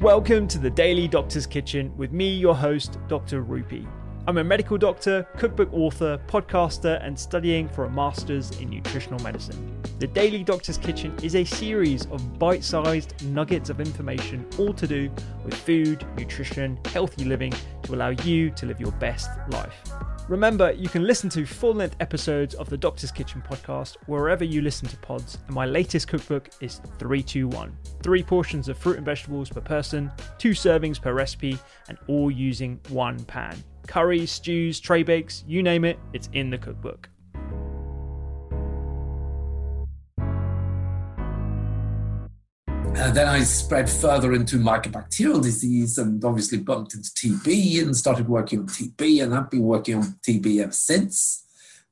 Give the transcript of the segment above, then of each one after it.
Welcome to the Daily Doctor's Kitchen with me, your host, Dr. Rupy. I'm a medical doctor, cookbook author, podcaster, and studying for a master's in nutritional medicine. The Daily Doctor's Kitchen is a series of bite sized nuggets of information, all to do with food, nutrition, healthy living to allow you to live your best life. Remember, you can listen to full length episodes of the Doctor's Kitchen podcast wherever you listen to pods, and my latest cookbook is 321. Three portions of fruit and vegetables per person, two servings per recipe, and all using one pan. Curries, stews, tray bakes, you name it, it's in the cookbook. Uh, then I spread further into mycobacterial disease and obviously bumped into TB and started working on TB, and I've been working on TB ever since.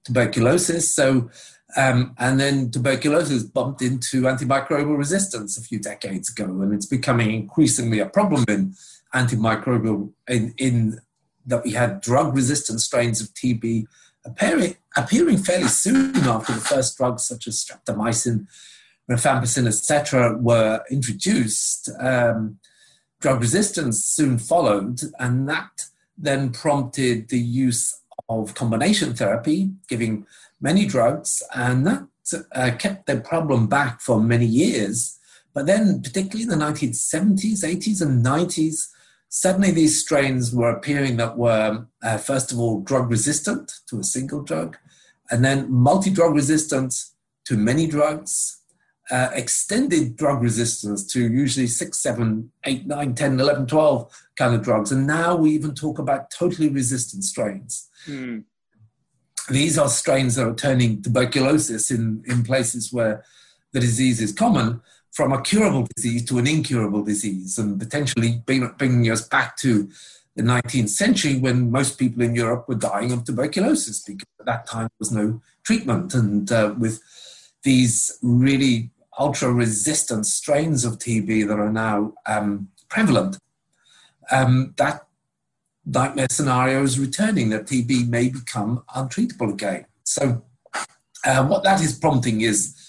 Tuberculosis, so um, and then tuberculosis bumped into antimicrobial resistance a few decades ago, and it's becoming increasingly a problem in antimicrobial in, in that we had drug-resistant strains of TB appearing, appearing fairly soon after the first drugs such as streptomycin rifampicin, etc., were introduced, um, drug resistance soon followed, and that then prompted the use of combination therapy, giving many drugs, and that uh, kept the problem back for many years. But then, particularly in the 1970s, 80s, and 90s, suddenly these strains were appearing that were, uh, first of all, drug resistant to a single drug, and then multi drug resistant to many drugs, uh, extended drug resistance to usually 6, 7, 8, 9, 10, 11, 12 kind of drugs. And now we even talk about totally resistant strains. Mm. These are strains that are turning tuberculosis in, in places where the disease is common from a curable disease to an incurable disease and potentially bringing us back to the 19th century when most people in Europe were dying of tuberculosis because at that time there was no treatment. And uh, with these really ultra resistant strains of TB that are now um, prevalent, um, that nightmare scenario is returning, that TB may become untreatable again. So, uh, what that is prompting is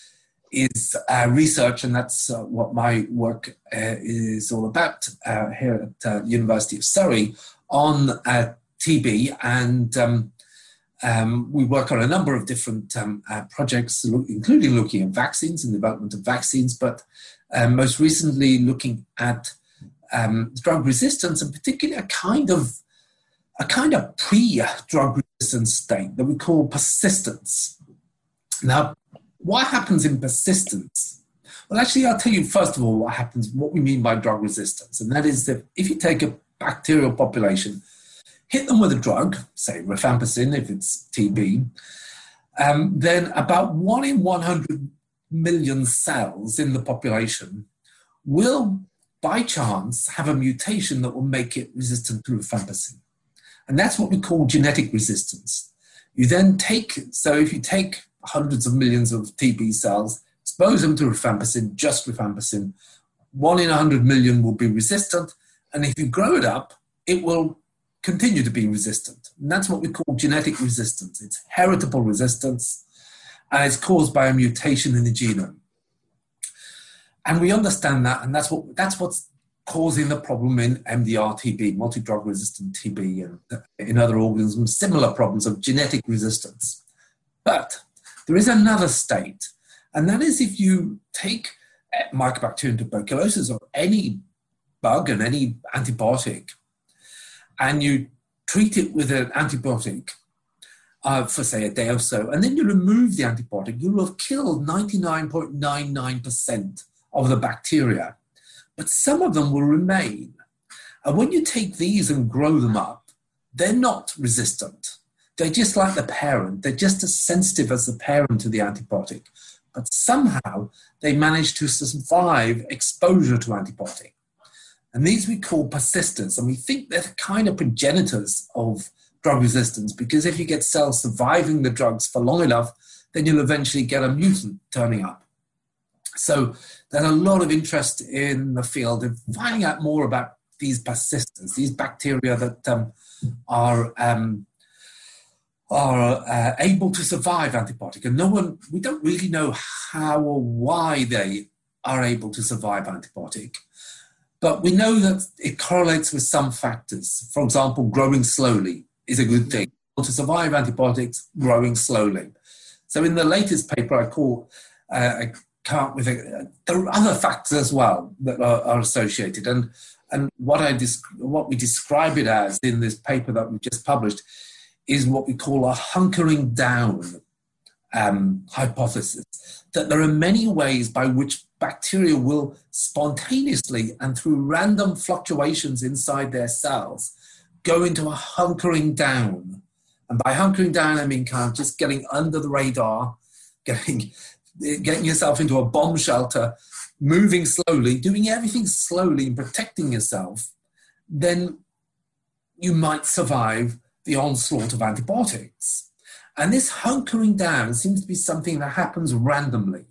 is uh, research, and that's uh, what my work uh, is all about uh, here at uh, University of Surrey on TB and um, um, we work on a number of different um, uh, projects, including looking at vaccines and development of vaccines, but most recently looking at um, drug resistance and particularly a kind of a kind of pre-drug resistance state that we call persistence. Now, what happens in persistence? Well, actually, I'll tell you first of all what happens, what we mean by drug resistance, and that is that if you take a bacterial population hit them with a drug, say rifampicin if it's TB, um, then about one in 100 million cells in the population will, by chance, have a mutation that will make it resistant to rifampicin. And that's what we call genetic resistance. You then take, so if you take hundreds of millions of TB cells, expose them to rifampicin, just rifampicin, one in 100 million will be resistant. And if you grow it up, it will continue to be resistant. And that's what we call genetic resistance. It's heritable resistance, and it's caused by a mutation in the genome. And we understand that, and that's what that's what's causing the problem in MDR TB, multi-drug resistant TB, and in other organisms, similar problems of genetic resistance. But there is another state, And that is if you take Mycobacterium tuberculosis or any bug and any antibiotic, and you treat it with an antibiotic uh, for, say, a day or so, and then you remove the antibiotic, you'll have killed 99.99% of the bacteria. But some of them will remain. And when you take these and grow them up, they're not resistant. They're just like the parent, they're just as sensitive as the parent to the antibiotic. But somehow they manage to survive exposure to antibiotic. And these we call persisters, and we think they're the kind of progenitors of drug resistance because if you get cells surviving the drugs for long enough, then you'll eventually get a mutant turning up. So there's a lot of interest in the field of finding out more about these persisters, these bacteria that um, are um, are uh, able to survive antibiotic, and no one we don't really know how or why they are able to survive antibiotic. But we know that it correlates with some factors. For example, growing slowly is a good thing. To survive antibiotics, growing slowly. So in the latest paper, I call uh, I come up with a, there are other factors as well that are, are associated, and and what I what we describe it as in this paper that we've just published is what we call a hunkering down um, hypothesis. That there are many ways by which bacteria will spontaneously and through random fluctuations inside their cells go into a hunkering down. And by hunkering down, I mean kind of just getting under the radar, getting, getting yourself into a bomb shelter, moving slowly, doing everything slowly and protecting yourself, then you might survive the onslaught of antibiotics. And this hunkering down seems to be something that happens randomly.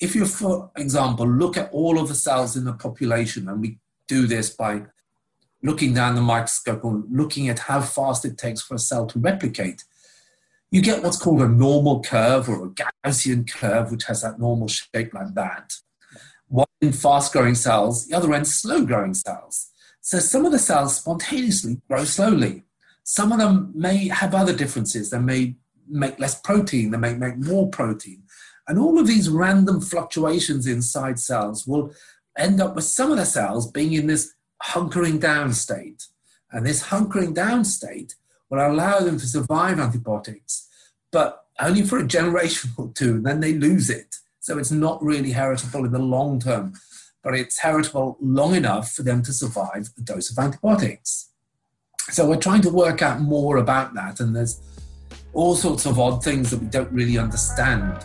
If you, for example, look at all of the cells in the population, and we do this by looking down the microscope and looking at how fast it takes for a cell to replicate, you get what's called a normal curve or a Gaussian curve, which has that normal shape like that. One in fast growing cells, the other end slow growing cells. So some of the cells spontaneously grow slowly. Some of them may have other differences. They may make less protein, they may make more protein. And all of these random fluctuations inside cells will end up with some of the cells being in this hunkering down state. And this hunkering down state will allow them to survive antibiotics, but only for a generation or two, and then they lose it. So it's not really heritable in the long term, but it's heritable long enough for them to survive a dose of antibiotics. So we're trying to work out more about that, and there's all sorts of odd things that we don't really understand.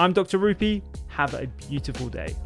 I'm Dr. Rupy. Have a beautiful day.